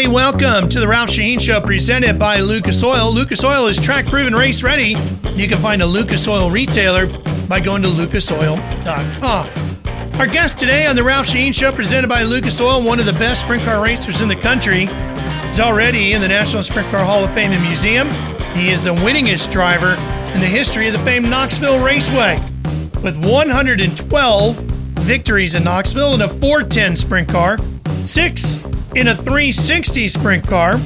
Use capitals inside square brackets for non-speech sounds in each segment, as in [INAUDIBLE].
everybody. Welcome to the Ralph Sheheen Show presented by Lucas Oil. Lucas Oil is track proven, race ready. You can find a Lucas Oil retailer by going to lucasoil.com. Our guest today on the Ralph Sheheen Show presented by Lucas Oil, one of the best sprint car racers in the country, is already in the National Sprint Car Hall of Fame and Museum. He is the winningest driver in the history of the famed Knoxville Raceway with 112 victories in Knoxville in a 410 sprint car, six in a 360 sprint car,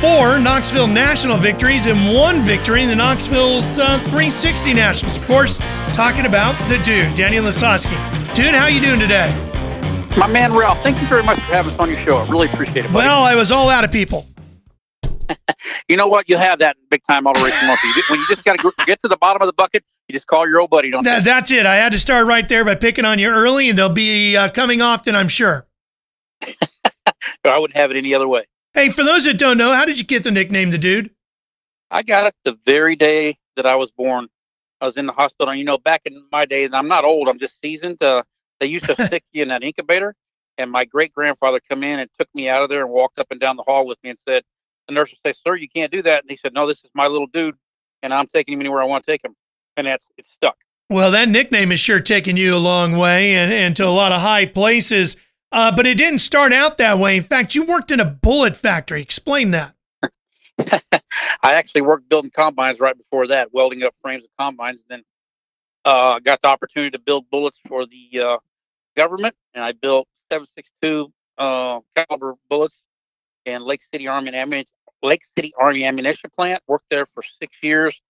four Knoxville National victories, and one victory in the Knoxville's uh, 360 Nationals. Of course, talking about the dude, Daniel Lasoski. Dude, how you doing today? My man Ralph, thank you very much for having us on your show. I really appreciate it. Buddy. Well, I was all out of people. [LAUGHS] you know what? You have that big time racing monkey. When you just got to get to the bottom of the bucket, you just call your old buddy. Don't that, that's it. I had to start right there by picking on you early, and they'll be uh, coming often, I'm sure. [LAUGHS] I wouldn't have it any other way. Hey, for those that don't know, how did you get the nickname the dude? I got it the very day that I was born. I was in the hospital. And, you know, back in my days, I'm not old, I'm just seasoned. Uh, they used to [LAUGHS] stick you in that incubator. And my great grandfather come in and took me out of there and walked up and down the hall with me and said, the nurse would say, Sir, you can't do that. And he said, No, this is my little dude, and I'm taking him anywhere I want to take him. And that's it's stuck. Well, that nickname is sure taking you a long way and, and to a lot of high places. Uh, but it didn't start out that way. In fact, you worked in a bullet factory. Explain that. [LAUGHS] I actually worked building combines right before that, welding up frames of combines. And then uh, got the opportunity to build bullets for the uh, government, and I built 7.62 uh, caliber bullets in Lake City Army ammunition, Lake City Army ammunition plant. Worked there for six years,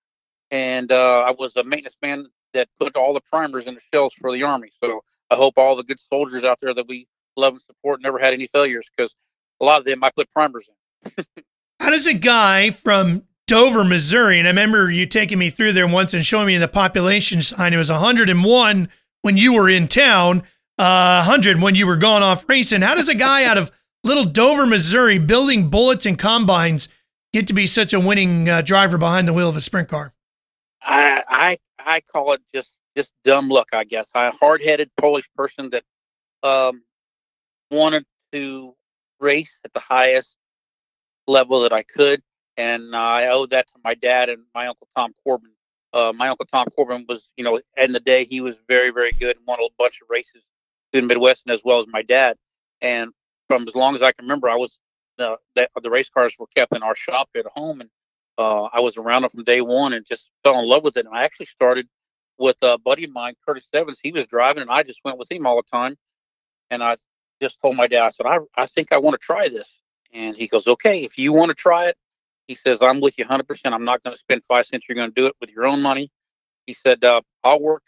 and uh, I was a maintenance man that put all the primers in the shells for the Army. So I hope all the good soldiers out there that we love and support, never had any failures because a lot of them I put primers in. How does a guy from Dover, Missouri, and I remember you taking me through there once and showing me the population sign. It was 101 when you were in town, uh, 100 when you were gone off racing. How does a guy out of little Dover, Missouri, building bullets and combines get to be such a winning uh, driver behind the wheel of a sprint car? I I I call it just just dumb luck, I guess. I'm a hard-headed Polish person that um, wanted to race at the highest level that I could, and uh, I owe that to my dad and my uncle Tom Corbin. Uh, my uncle Tom Corbin was, you know, in the day he was very, very good and won a bunch of races in the Midwest, and as well as my dad. And from as long as I can remember, I was the the, the race cars were kept in our shop at home, and uh, I was around them from day one and just fell in love with it. And I actually started with a buddy of mine, Curtis Evans. He was driving, and I just went with him all the time. And I just told my dad, I said, I, I think I want to try this. And he goes, okay, if you want to try it, he says, I'm with you 100%. I'm not going to spend five cents. You're going to do it with your own money. He said, uh, I'll work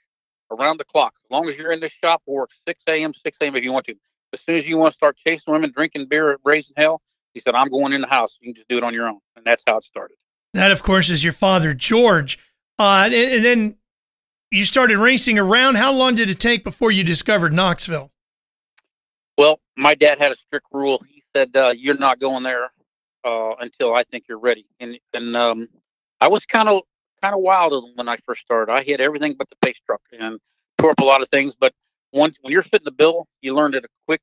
around the clock. As long as you're in this shop, we'll work 6 a.m., 6 a.m. if you want to. As soon as you want to start chasing women, drinking beer, raising hell, he said, I'm going in the house. You can just do it on your own. And that's how it started. That, of course, is your father, George. Uh, and, and then you started racing around. How long did it take before you discovered Knoxville? Well, my dad had a strict rule. He said, uh, "You're not going there uh, until I think you're ready." And and um, I was kind of kind of wild when I first started. I hit everything but the pace truck and tore up a lot of things. But once when you're fitting the bill, you learned at a quick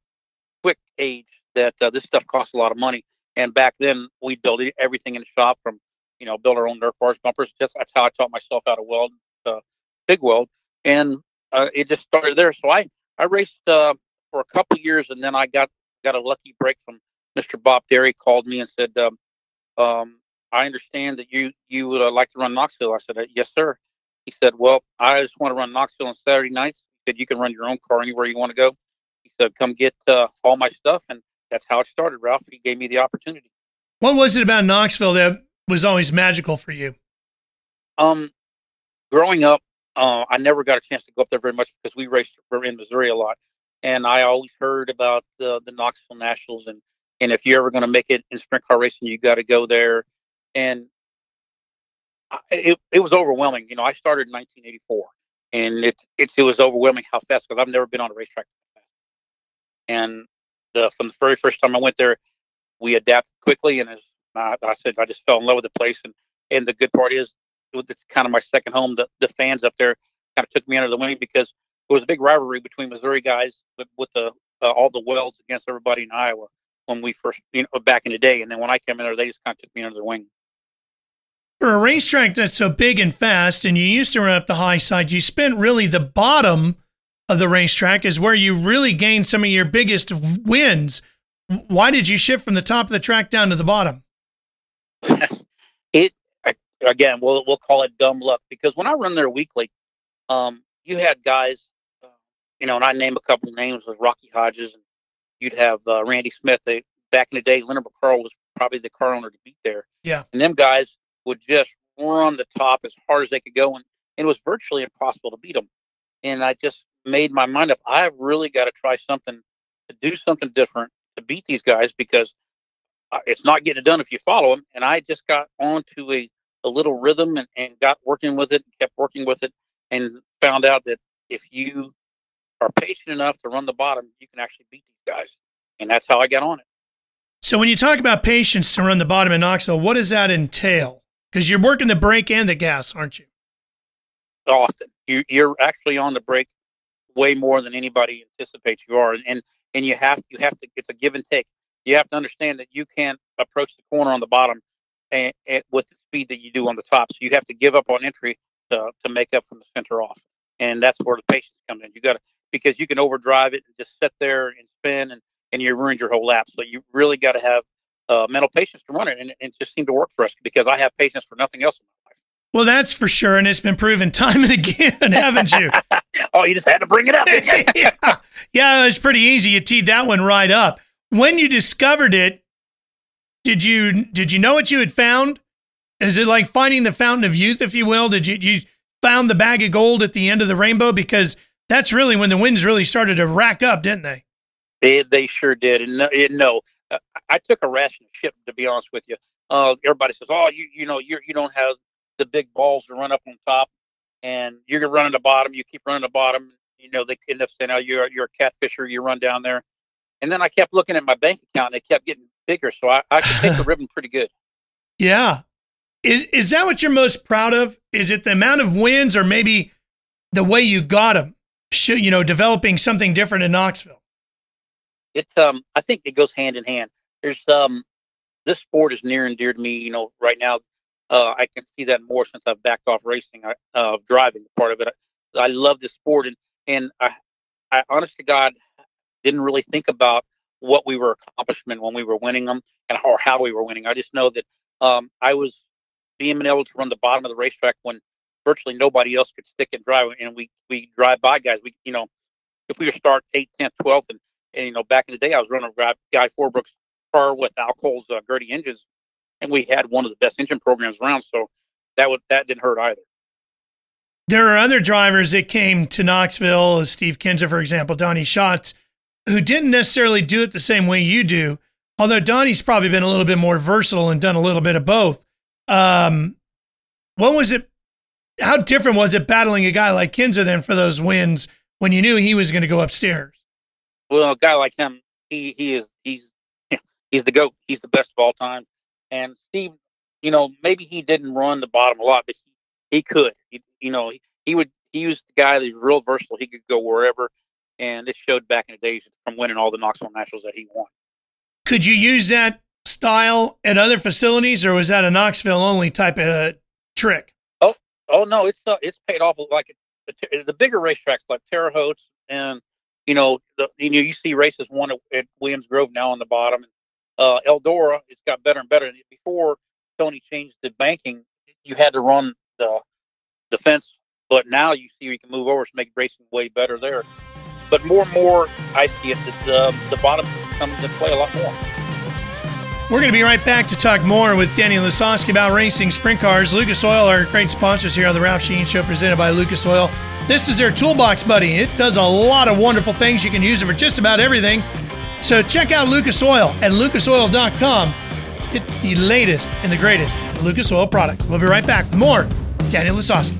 quick age that uh, this stuff costs a lot of money. And back then, we built everything in the shop from you know build our own dirt bars, bumpers. Just that's how I taught myself how to weld, uh, big weld, and uh, it just started there. So I I raced uh, for a couple years, and then I got got a lucky break from Mr. Bob Derry. Called me and said, um, um, "I understand that you you would uh, like to run Knoxville." I said, uh, "Yes, sir." He said, "Well, I just want to run Knoxville on Saturday nights." He said, "You can run your own car anywhere you want to go." He said, "Come get uh, all my stuff," and that's how it started. Ralph, he gave me the opportunity. What was it about Knoxville that was always magical for you? Um, growing up, uh, I never got a chance to go up there very much because we raced in Missouri a lot and I always heard about the the Knoxville Nationals and and if you're ever going to make it in sprint car racing, you got to go there. And it it was overwhelming. You know, I started in 1984, and it it, it was overwhelming how fast because I've never been on a racetrack. And the from the very first time I went there, we adapted quickly, and as I, I said, I just fell in love with the place. And and the good part is, it's kind of my second home. The the fans up there kind of took me under the wing because it was a big rivalry between Missouri guys with, with the uh, all the Welds against everybody in Iowa. when we first, you know, back in the day. And then when I came in there, they just kind of took me under their wing. For a racetrack that's so big and fast, and you used to run up the high side, you spent really the bottom of the racetrack is where you really gained some of your biggest wins. Why did you shift from the top of the track down to the bottom? [LAUGHS] it again, we'll we'll call it dumb luck because when I run there weekly, um, you had guys, you know, and I name a couple of names with Rocky Hodges, and you'd have uh, Randy Smith. They back in the day, Leonard McCarl was probably the car owner to beat there. Yeah, and them guys would just run the top as hard as they could go, and it was virtually impossible to beat them. And I just made my mind up. I've really got to try something to do something different to beat these guys because uh, it's not getting it done if you follow them. And I just got onto a, a little rhythm and, and got working with it, kept working with it, and found out that if you are patient enough to run the bottom, you can actually beat these guys. And that's how I got on it. So when you talk about patience to run the bottom in Knoxville, what does that entail? Because you're working the brake and the gas, aren't you? Often. You, you're actually on the brake way more than anybody anticipates you are, and and you have you have to. It's a give and take. You have to understand that you can't approach the corner on the bottom and, and with the speed that you do on the top. So you have to give up on entry to to make up from the center off, and that's where the patience comes in. You got to because you can overdrive it and just sit there and spin and and you ruined your whole lap. So you really got to have uh, mental patience to run it, and, and it just seemed to work for us because I have patience for nothing else in my life. Well, that's for sure, and it's been proven time and again, [LAUGHS] haven't you? [LAUGHS] oh, you just had to bring it up. [LAUGHS] yeah, yeah, it's pretty easy. You teed that one right up. When you discovered it, did you did you know what you had found? Is it like finding the fountain of youth, if you will? Did you you found the bag of gold at the end of the rainbow? Because that's really when the winds really started to rack up, didn't they? They they sure did, and no, no I took a ration of shit to be honest with you. Uh, everybody says, "Oh, you you know you you don't have the big balls to run up on top, and you're going running the bottom. You keep running the bottom. You know they end up saying, "Oh, you're you're a catfisher. You run down there." And then I kept looking at my bank account, and it kept getting bigger, so I, I could take the [LAUGHS] ribbon pretty good. Yeah, is is that what you're most proud of? Is it the amount of wins, or maybe the way you got them? You know, developing something different in Knoxville it um I think it goes hand in hand. There's um this sport is near and dear to me. You know, right now uh, I can see that more since I've backed off racing, uh, of driving part of it. I, I love this sport, and and I, I honest to God didn't really think about what we were accomplishing when we were winning them and how, how we were winning. I just know that um, I was being able to run the bottom of the racetrack when virtually nobody else could stick and drive, and we we drive by guys. We you know if we were start eighth, tenth, twelfth, and and, you know, back in the day, I was running a Guy Forbrook's car with Alco's uh, Gaerte engines, and we had one of the best engine programs around. So that would that didn't hurt either. There are other drivers that came to Knoxville, Steve Kinser, for example, Donny Schatz, who didn't necessarily do it the same way you do. Although Donny's probably been a little bit more versatile and done a little bit of both. Um, what was it? How different was it battling a guy like Kinser then for those wins when you knew he was going to go upstairs? well, a guy like him, he he is he's [LAUGHS] he's the goat. He's the best of all time. And Steve, you know, maybe he didn't run the bottom a lot, but he, he could. He, you know, he, he would. He was the guy that's real versatile. He could go wherever, and it showed back in the days from winning all the Knoxville Nationals that he won. Could you use that style at other facilities, or was that a Knoxville only type of trick? Oh, no, it's uh, it's paid off like the, the bigger racetracks like Terre Haute and you know, the, you know, you see races one at, at Williams Grove now on the bottom. Uh, Eldora, it's got better and better. Before Tony changed the banking, you had to run the the fence, but now you see you can move over to make racing way better there. But more and more, I see it that the, the bottom comes into play a lot more. We're going to be right back to talk more with Danny Lasoski about racing sprint cars. Lucas Oil are great sponsors here on the Ralph Sheheen Show, presented by Lucas Oil. This is their toolbox buddy. It does a lot of wonderful things. You can use it for just about everything. So check out Lucas Oil at lucasoil.com. Get the latest and the greatest Lucas Oil products. We'll be right back more Daniel Lasoski.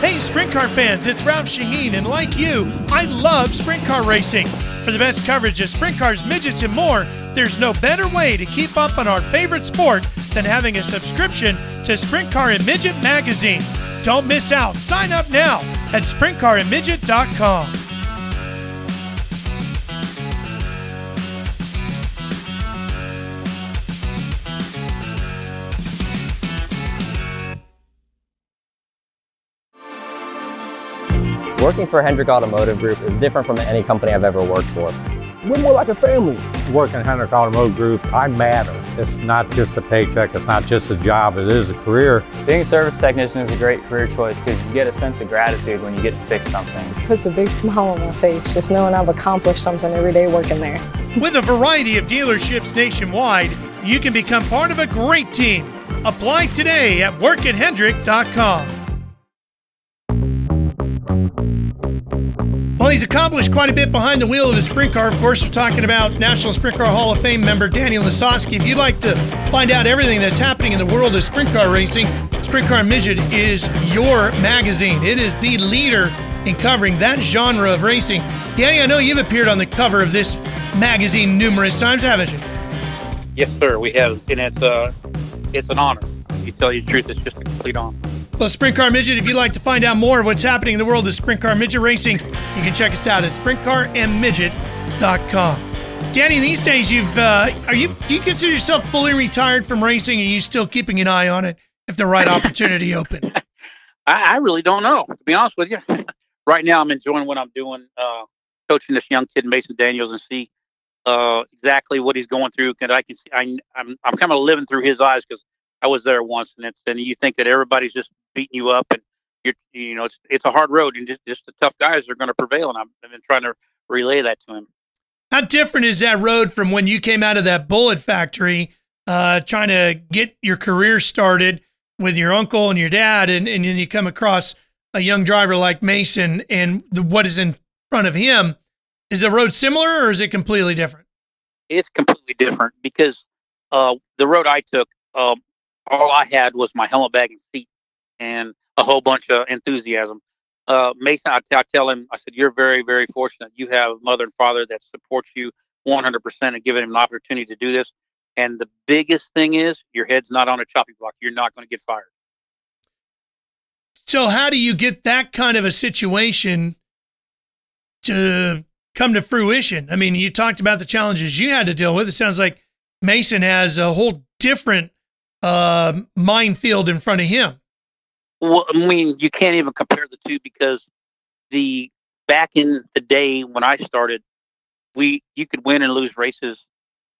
Hey, sprint car fans, it's Ralph Sheheen, and like you, I love sprint car racing. For the best coverage of sprint cars, midgets, and more, there's no better way to keep up on our favorite sport than having a subscription to Sprint Car and Midget magazine. Don't miss out. Sign up now at sprintcarandmidget.com. Working for Hendrick Automotive Group is different from any company I've ever worked for. We're more like a family. Working at Hendrick Automotive Group, I matter. It's not just a paycheck, it's not just a job, it is a career. Being a service technician is a great career choice because you get a sense of gratitude when you get to fix something. It Puts a big smile on my face just knowing I've accomplished something every day working there. With a variety of dealerships nationwide, you can become part of a great team. Apply today at workathendrick.com. Well, he's accomplished quite a bit behind the wheel of his sprint car. Of course, we're talking about National Sprint Car Hall of Fame member Daniel Lasoski. If you'd like to find out everything that's happening in the world of sprint car racing, Sprint Car Midget is your magazine. It is the leader in covering that genre of racing. Danny, I know you've appeared on the cover of this magazine numerous times, haven't you? Yes, sir. We have, and it's uh, it's an honor. To tell you the truth, it's just a complete honor. Well, Sprint Car Midget, if you'd like to find out more of what's happening in the world of sprint car midget racing, you can check us out at sprintcarandmidget.com. Danny, these days you've uh, are you do you consider yourself fully retired from racing? Are you still keeping an eye on it if the right opportunity opened? [LAUGHS] I, I really don't know, to be honest with you. [LAUGHS] right now, I'm enjoying what I'm doing, uh, coaching this young kid, Mason Daniels, and see uh, exactly what he's going through. And I can see I, I'm I'm kind of living through his eyes because I was there once, and it's and you think that everybody's just beating you up, and you're you know it's it's a hard road, and just, just the tough guys are going to prevail, and I've, I've been trying to relay that to him. How different is that road from when you came out of that bullet factory, uh, trying to get your career started with your uncle and your dad, and, and then you come across a young driver like Mason, and the, what is in front of him? Is the road similar, or is it completely different? It's completely different because uh, the road I took, um, all I had was my helmet bag and seat and a whole bunch of enthusiasm. Uh, Mason, I, tell him, I said, you're very, very fortunate. You have a mother and father that supports you 100% and giving him an opportunity to do this. And the biggest thing is your head's not on a chopping block. You're not going to get fired. So, how do you get that kind of a situation to come to fruition? I mean, you talked about the challenges you had to deal with. It sounds like Mason has a whole different uh, minefield in front of him. Well, I mean, you can't even compare the two because the back in the day when I started, we you could win and lose races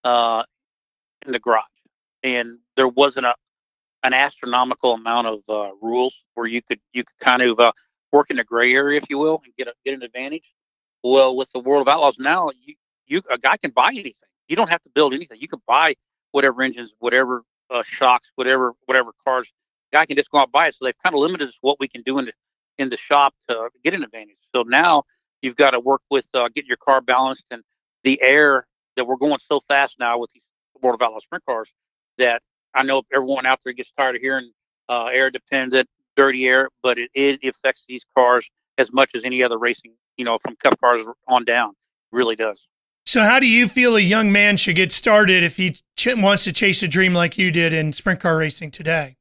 uh, in the garage, and there wasn't a an astronomical amount of uh, rules where you could you could kind of uh, work in the gray area, if you will, and get a, get an advantage. Well, with the world of outlaws now, you you a guy can buy anything. You don't have to build anything. You can buy whatever engines, whatever uh, shocks, whatever whatever cars. Guy can just go out and buy it. So they've kind of limited what we can do in the in the shop to get an advantage. So now you've got to work with uh, getting your car balanced and the air that we're going so fast now with these World of Outlaw sprint cars that I know everyone out there gets tired of hearing uh, air dependent, dirty air, but it, it affects these cars as much as any other racing, you know, from cup cars on down. It really does. So, how do you feel a young man should get started if he ch- wants to chase a dream like you did in sprint car racing today?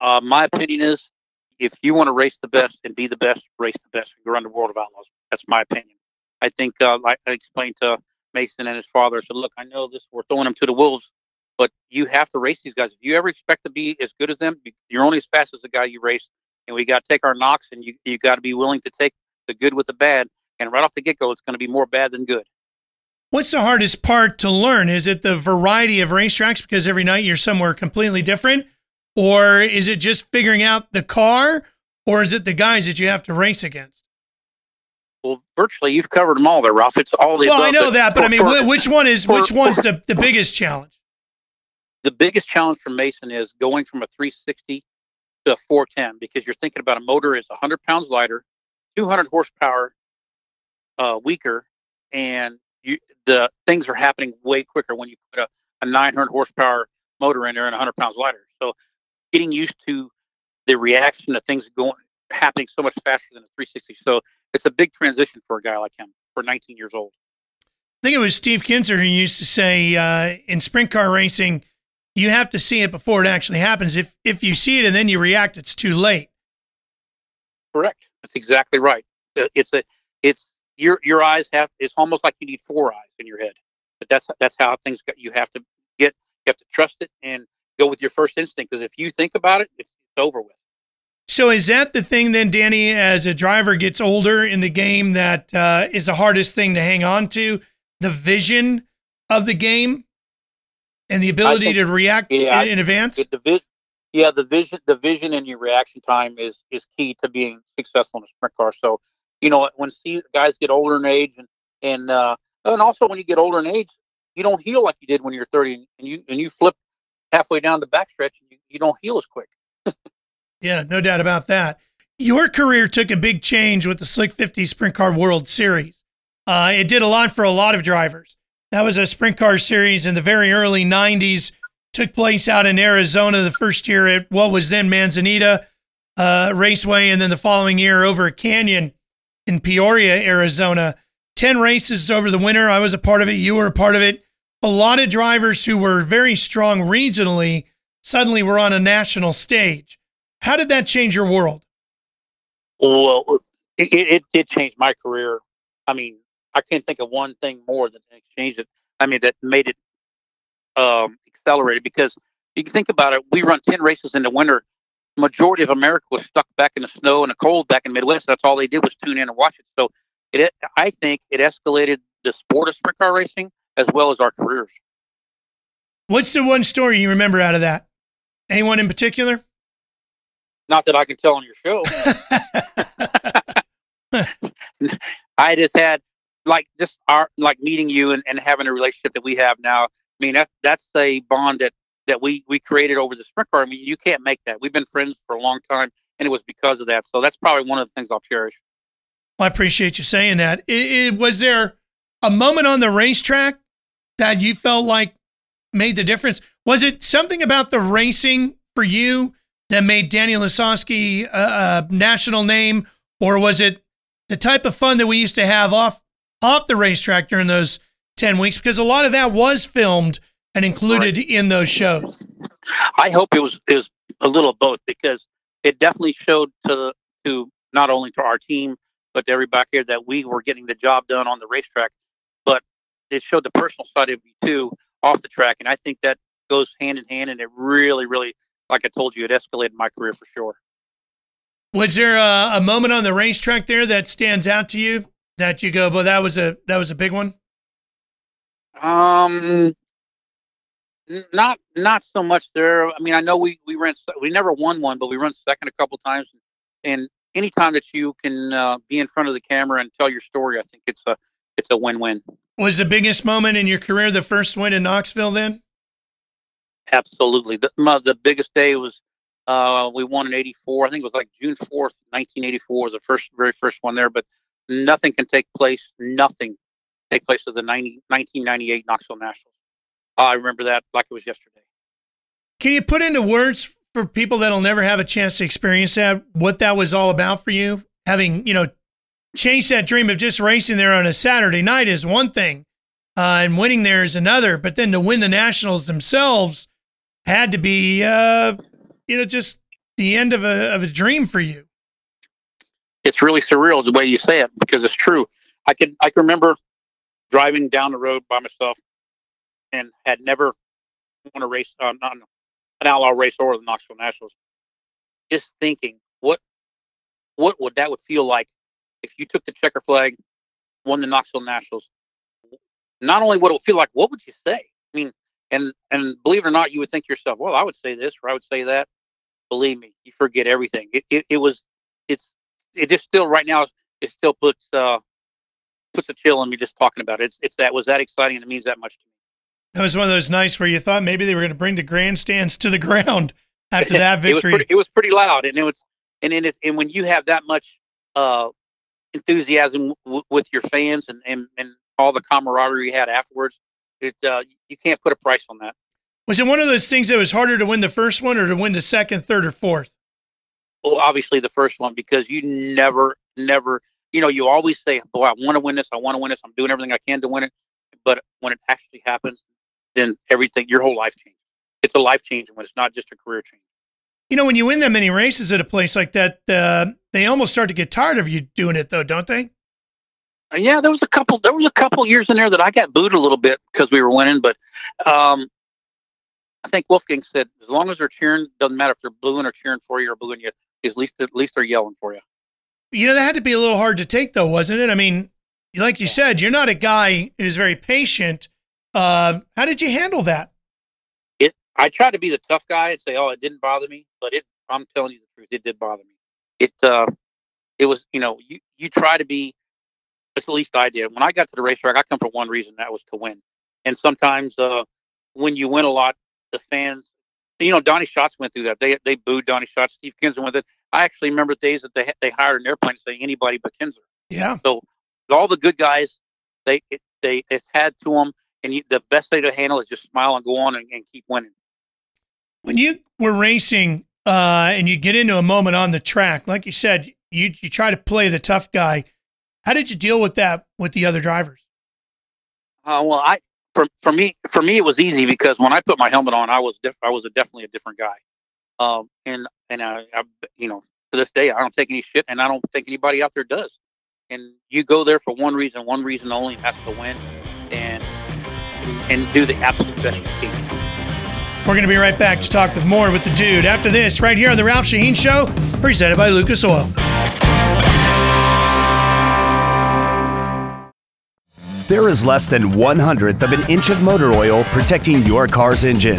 Uh, my opinion is if you want to race the best and be the best, race the best and run the World of Outlaws. That's my opinion. I think, uh, like I explained to Mason and his father, I said, look, I know this, we're throwing them to the wolves, but you have to race these guys. If you ever expect to be as good as them, you're only as fast as the guy you race. And we got to take our knocks, and you you got to be willing to take the good with the bad. And right off the get go, it's going to be more bad than good. What's the hardest part to learn? Is it the variety of racetracks because every night you're somewhere completely different? Or is it just figuring out the car, or is it the guys that you have to race against? Well, virtually you've covered them all there, Ralph. It's all the Well, I know that, but I mean, for- which one is for- which one's the, the biggest challenge? the biggest challenge for Mason is going from a 360 to a 410 because you're thinking about a motor is 100 pounds lighter, 200 horsepower uh, weaker, and you, the things are happening way quicker when you put a, a 900 horsepower motor in there and 100 pounds lighter. Getting used to the reaction to things going happening so much faster than a 360. So it's a big transition for a guy like him for 19 years old. I think it was Steve Kinser who used to say uh, in sprint car racing, you have to see it before it actually happens. If if you see it and then you react, it's too late. Correct. That's exactly right. Uh, It's a, it's your your eyes have. It's almost like you need four eyes in your head. But that's that's how things go. You have to get. You have to trust it and go with your first instinct. Because if you think about it, it's, over with. So is that the thing then, Danny? As a driver gets older in the game, that uh, is the hardest thing to hang on to the vision of the game and the ability think- to react yeah, in, in advance. It, the vi- yeah, the vision, the vision, and your reaction time is is key to being successful in a sprint car. So, you know, when see guys get older in age, and and uh, and also when you get older in age, you don't heal like you did when you're 30, and you and you flip halfway down the backstretch, you, you don't heal as quick. Yeah, no doubt about that. Your career took a big change with the Slick 50 Sprint Car World Series. Uh, it did a lot for a lot of drivers. That was a sprint car series in the very early 90s. Took place out in Arizona the first year at what was then Manzanita uh, Raceway, and then the following year over at Canyon in Peoria, Arizona. 10 races over the winter. I was a part of it. You were a part of it. A lot of drivers who were very strong regionally suddenly were on a national stage. How did that change your world? Well, it, it, did change my career. I mean, I can't think of one thing more that changed it. I mean, that made it um, accelerated because you can think about it. We run 10 races in the winter. Majority of America was stuck back in the snow and the cold back in the Midwest. That's all they did was tune in and watch it. So it, I think it escalated the sport of sprint car racing as well as our careers. What's the one story you remember out of that? Anyone in particular? Not that I can tell on your show. [LAUGHS] I just had like just our like meeting you and, and having a relationship that we have now. I mean that that's a bond that that we we created over the sprint car. I mean you can't make that. We've been friends for a long time, and it was because of that. So that's probably one of the things I'll cherish. Well, I appreciate you saying that. It, it, was there a moment on the racetrack that you felt like made the difference? Was it something about the racing for you that made Danny Lasoski a, a national name, or was it the type of fun that we used to have off off the racetrack during those ten weeks? Because a lot of that was filmed and included in those shows. I hope it was it was a little of both because it definitely showed to to not only to our team but to everybody here that we were getting the job done on the racetrack, it showed the personal side of you too off the track, and I think that goes hand in hand, and it really, really, like I told you, it escalated my career for sure. Was there a, a moment on the racetrack there that stands out to you that you go, "Well, that was a that was a big one"? Um, not not so much there. I mean, I know we we ran we never won one, but we run second a couple times. And anytime that you can uh, be in front of the camera and tell your story, I think it's a it's a win win. Was the biggest moment in your career the first win in Knoxville? Then Absolutely, the my, the biggest day was uh, we won in '84. I think it was like June 4th, 1984, was the first very first one there. But nothing can take place. Nothing take place of the 90, 1998 Knoxville Nationals. I remember that like it was yesterday. can you put into words for people that'll never have a chance to experience that what that was all about for you? Having you know chased that dream of just racing there on a Saturday night is one thing, uh, and winning there is another. But then to win the Nationals themselves had to be, uh, you know, just the end of a of a dream for you. it's really surreal the way you say it because it's true. I can I can remember driving down the road by myself and had never won a race, uh, not an outlaw race or the Knoxville Nationals. Just thinking, what what would that would feel like if you took the checker flag, won the Knoxville Nationals? Not only what it would feel like, what would you say? I mean, and and believe it or not, you would think to yourself, well, I would say this or I would say that. believe me, you forget everything. It, it, it was, it's, it just still right now, it still puts, uh, puts a chill on me just talking about it. It's, it's that was that exciting and it means that much to me. That was one of those nights where you thought maybe they were going to bring the grandstands to the ground after [LAUGHS] that it was victory. pretty, it was pretty loud, and it was, and then it's, and when you have that much uh, enthusiasm w- with your fans and, and and all the camaraderie you had afterwards, it uh, you can't put a price on that. was it one of those things that was harder to win the first one or to win the second, third, or fourth? Well, obviously the first one because you never, never, you know, you always say, "Boy, I want to win this. I want to win this. I'm doing everything I can to win it." But when it actually happens, then everything, your whole life changes. It's a life change when it's not just a career change. You know, when you win that many races at a place like that, uh, they almost start to get tired of you doing it, though, don't they? Uh, yeah, there was a couple. There was a couple years in there that I got booed a little bit because we were winning, but um, I think Wolfgang said as long as they're cheering, doesn't matter if they're booing or cheering for you or booing you. At least at least they're yelling for you. You know, that had to be a little hard to take, though, wasn't it? I mean, like you said, you're not a guy who's very patient. Uh, how did you handle that? It. I tried to be the tough guy and say, "Oh, it didn't bother me," but it. I'm telling you the truth, it did bother me. It. Uh, it was. You know, you you try to be. At least I did. When I got to the racetrack, I come for one reason. That was to win. And sometimes, uh, when you win a lot, the fans. You know, Donny Schatz went through that. They they booed Donny Schatz. Steve Kinser with it. I actually remember days that they they hired an airplane saying anybody but Kinser. Yeah. So all the good guys, they it, they it's had to them, and you, the best way to handle is just smile and go on and, and keep winning. When you were racing uh, and you get into a moment on the track, like you said, you you try to play the tough guy. How did you deal with that with the other drivers? Uh, well, I for for me for me it was easy because when I put my helmet on, I was diff- I was a, definitely a different guy. Um, and and I, I you know to this day I don't take any shit, and I don't think anybody out there does. And you go there for one reason, one reason only, and that's to win, and and do the absolute best you can. We're going to be right back to talk with more with the dude after this, right here on the Ralph Sheheen Show, presented by Lucas Oil. There is less than one hundredth of an inch of motor oil protecting your car's engine.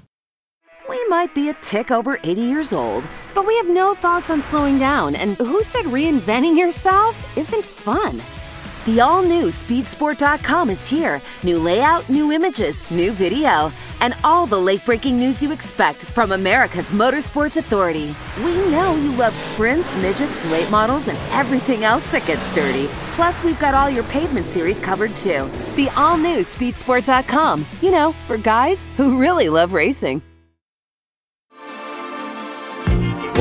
We might be a tick over 80 years old, but we have no thoughts on slowing down. And who said reinventing yourself isn't fun? The all new speedsport.com is here. New layout, new images, new video, and all the late breaking news you expect from America's Motorsports Authority. We know you love sprints, midgets, late models, and everything else that gets dirty. Plus, we've got all your pavement series covered too. The all new speedsport.com, you know, for guys who really love racing.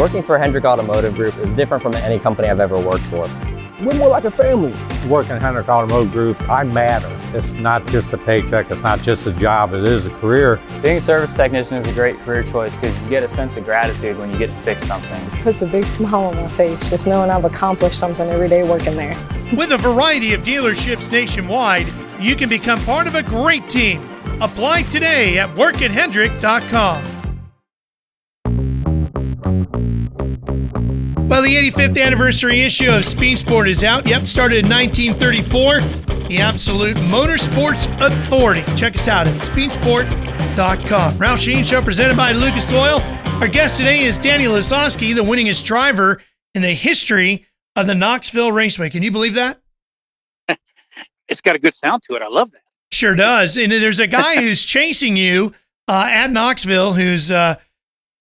Working for Hendrick Automotive Group is different from any company I've ever worked for. We're more like a family. Working at Hendrick Automotive Group, I matter. It's not just a paycheck, it's not just a job, it is a career. Being a service technician is a great career choice because you get a sense of gratitude when you get to fix something. Puts a big smile on my face just knowing I've accomplished something every day working there. With a variety of dealerships nationwide, you can become part of a great team. Apply today at workathendrick.com. Well, the 85th anniversary issue of Speed Sport is out. Yep, started in 1934. The Absolute Motorsports Authority. Check us out at speedsport.com. Ralph Sheheen Show presented by Lucas Oil. Our guest today is Danny Lasoski, the winningest driver in the history of the Knoxville Raceway. Can you believe that? [LAUGHS] It's got a good sound to it. I love that. Sure does. And there's a guy who's chasing you uh, at Knoxville who's uh,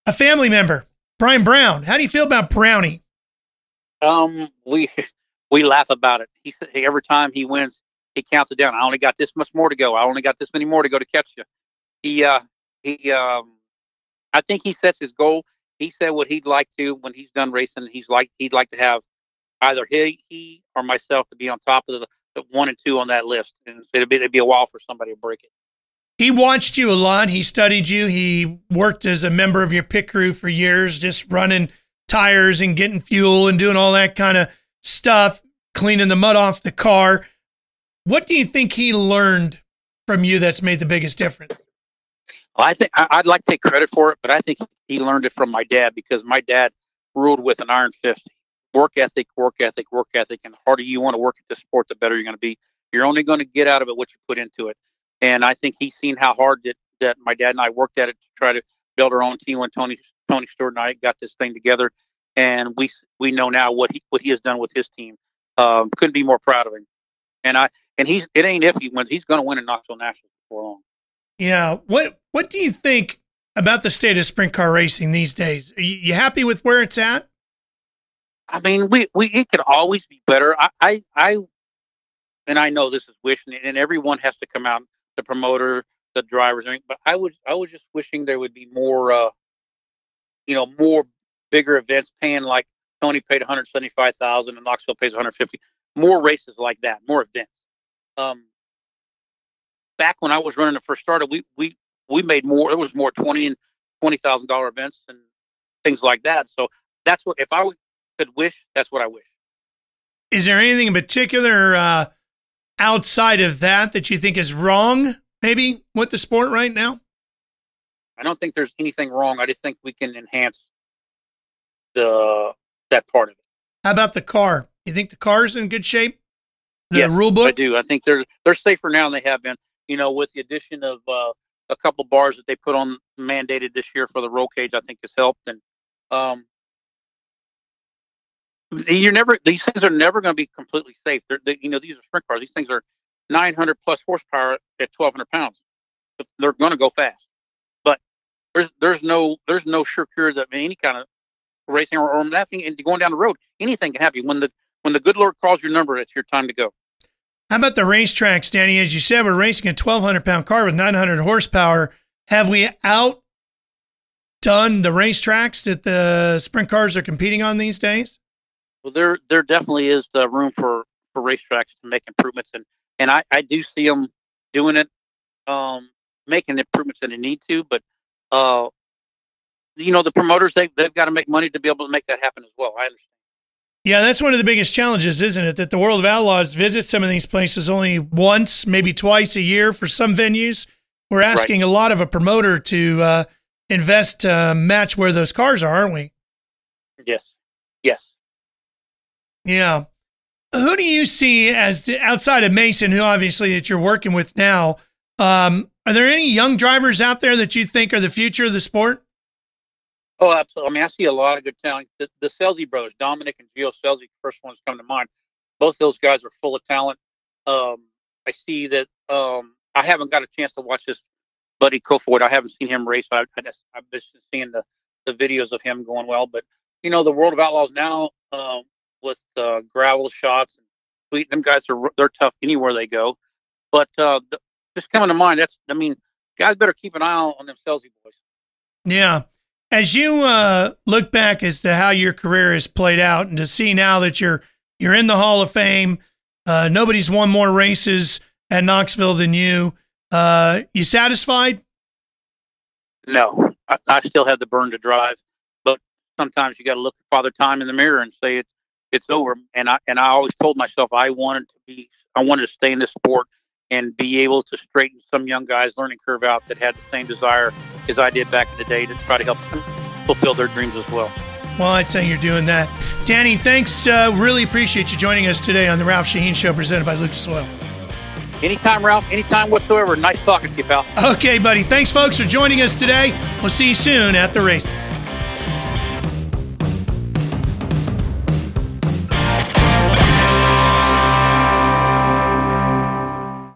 a family member, Brian Brown. How do you feel about Brownie? Um, we [LAUGHS] we laugh about it. He every time he wins, he counts it down. I only got this much more to go. I only got this many more to go to catch you. He uh he um I think he sets his goal. He said what he'd like to when he's done racing. He's like he'd like to have either he he or myself to be on top of the, the one and two on that list, and it'd be it'd be a while for somebody to break it. He watched you a lot. He studied you. He worked as a member of your pit crew for years, just running tires and getting fuel and doing all that kind of stuff. cleaning the mud off the car. What do you think he learned from you that's made the biggest difference? Well, I think I'd like to take credit for it, but I think he learned it from my dad because my dad ruled with an iron fist. Work ethic, work ethic, work ethic, and the harder you want to work at this sport, the better you're going to be. You're only going to get out of it what you put into it. And I think he's seen how hard that, that my dad and I worked at it to try to build our own team when Tony Tony Stewart and I got this thing together. And we we know now what he what he has done with his team. Um, couldn't be more proud of him. And I and he's it ain't if he wins. He's going to win in Knoxville Nationals before long. Yeah. What What do you think about the state of sprint car racing these days? Are you, you happy with where it's at? I mean, we, we it could always be better. I, I, I and I know this is wishing, and everyone has to come out, the promoter, the drivers, but I was I was just wishing there would be more, uh, you know, more bigger events paying like Tony paid 175,000 and Knoxville pays 150. More races like that, more events. Um, back when I was running the first starter, we we we made more. There was more twenty and twenty thousand dollar events and things like that. So that's what if I could wish, that's what I wish. Is there anything in particular uh, outside of that that you think is wrong? Maybe with the sport right now. I don't think there's anything wrong. I just think we can enhance the that part of it. How about the car? You think the car's in good shape? The yes, rule book? I do. I think they're they're safer now than they have been. You know, with the addition of uh, a couple bars that they put on mandated this year for the roll cage, I think has helped. And um, you're never these things are never going to be completely safe. They're, they, you know, these are sprint cars. These things are 900 plus horsepower at 1,200 pounds. They're going to go fast, but there's there's no there's no sure cure that any kind of racing or, or nothing and going down the road, anything can happen. When the when the good Lord calls your number, it's your time to go. How about the racetracks, Danny? As you said, we're racing a 1,200 pound car with 900 horsepower. Have we outdone the racetracks that the sprint cars are competing on these days? Well, there there definitely is the room for for racetracks to make improvements, and and I I do see them doing it, um, making improvements that they need to, but uh, you know, the promoters they they've got to make money to be able to make that happen as well. I understand. Yeah, that's one of the biggest challenges, isn't it? That the World of Outlaws visits some of these places only once, maybe twice a year for some venues. We're asking right. a lot of a promoter to uh, invest to uh, match where those cars are, aren't we? Yes. Yes. Yeah. Who do you see as outside of Mason, who obviously that you're working with now? Um, are there any young drivers out there that you think are the future of the sport? Oh, absolutely. I mean, I see a lot of good talent. The, the Scelzi brothers, Dominic and Gio Scelzi, first ones come to mind. Both those guys are full of talent. Um, I see that. Um, I haven't got a chance to watch this Buddy Kofoid. I haven't seen him race. I, I just, I've been seeing the, the videos of him going well. But you know, the World of Outlaws now um, with uh, Gravel Schatz and Sweet, them guys are they're tough anywhere they go. But uh, the, just coming to mind, that's I mean, guys better keep an eye on them Scelzi boys. Yeah. As you uh, look back as to how your career has played out, and to see now that you're you're in the Hall of Fame, uh, nobody's won more races at Knoxville than you. Uh, you satisfied? No, I, I, still have the burn to drive, but sometimes you got to look at Father Time in the mirror and say it's it's over. And I and I always told myself I wanted to be, I wanted to stay in this sport and be able to straighten some young guys' learning curve out that had the same desire as I did back in the day to try to help them fulfill their dreams as well. Well, I'd say you're doing that. Danny, thanks. Uh, really appreciate you joining us today on the Ralph Sheheen Show presented by Lucas Oil. Anytime, Ralph. Anytime whatsoever. Nice talking to you, pal. Okay, buddy. Thanks, folks, for joining us today. We'll see you soon at the races.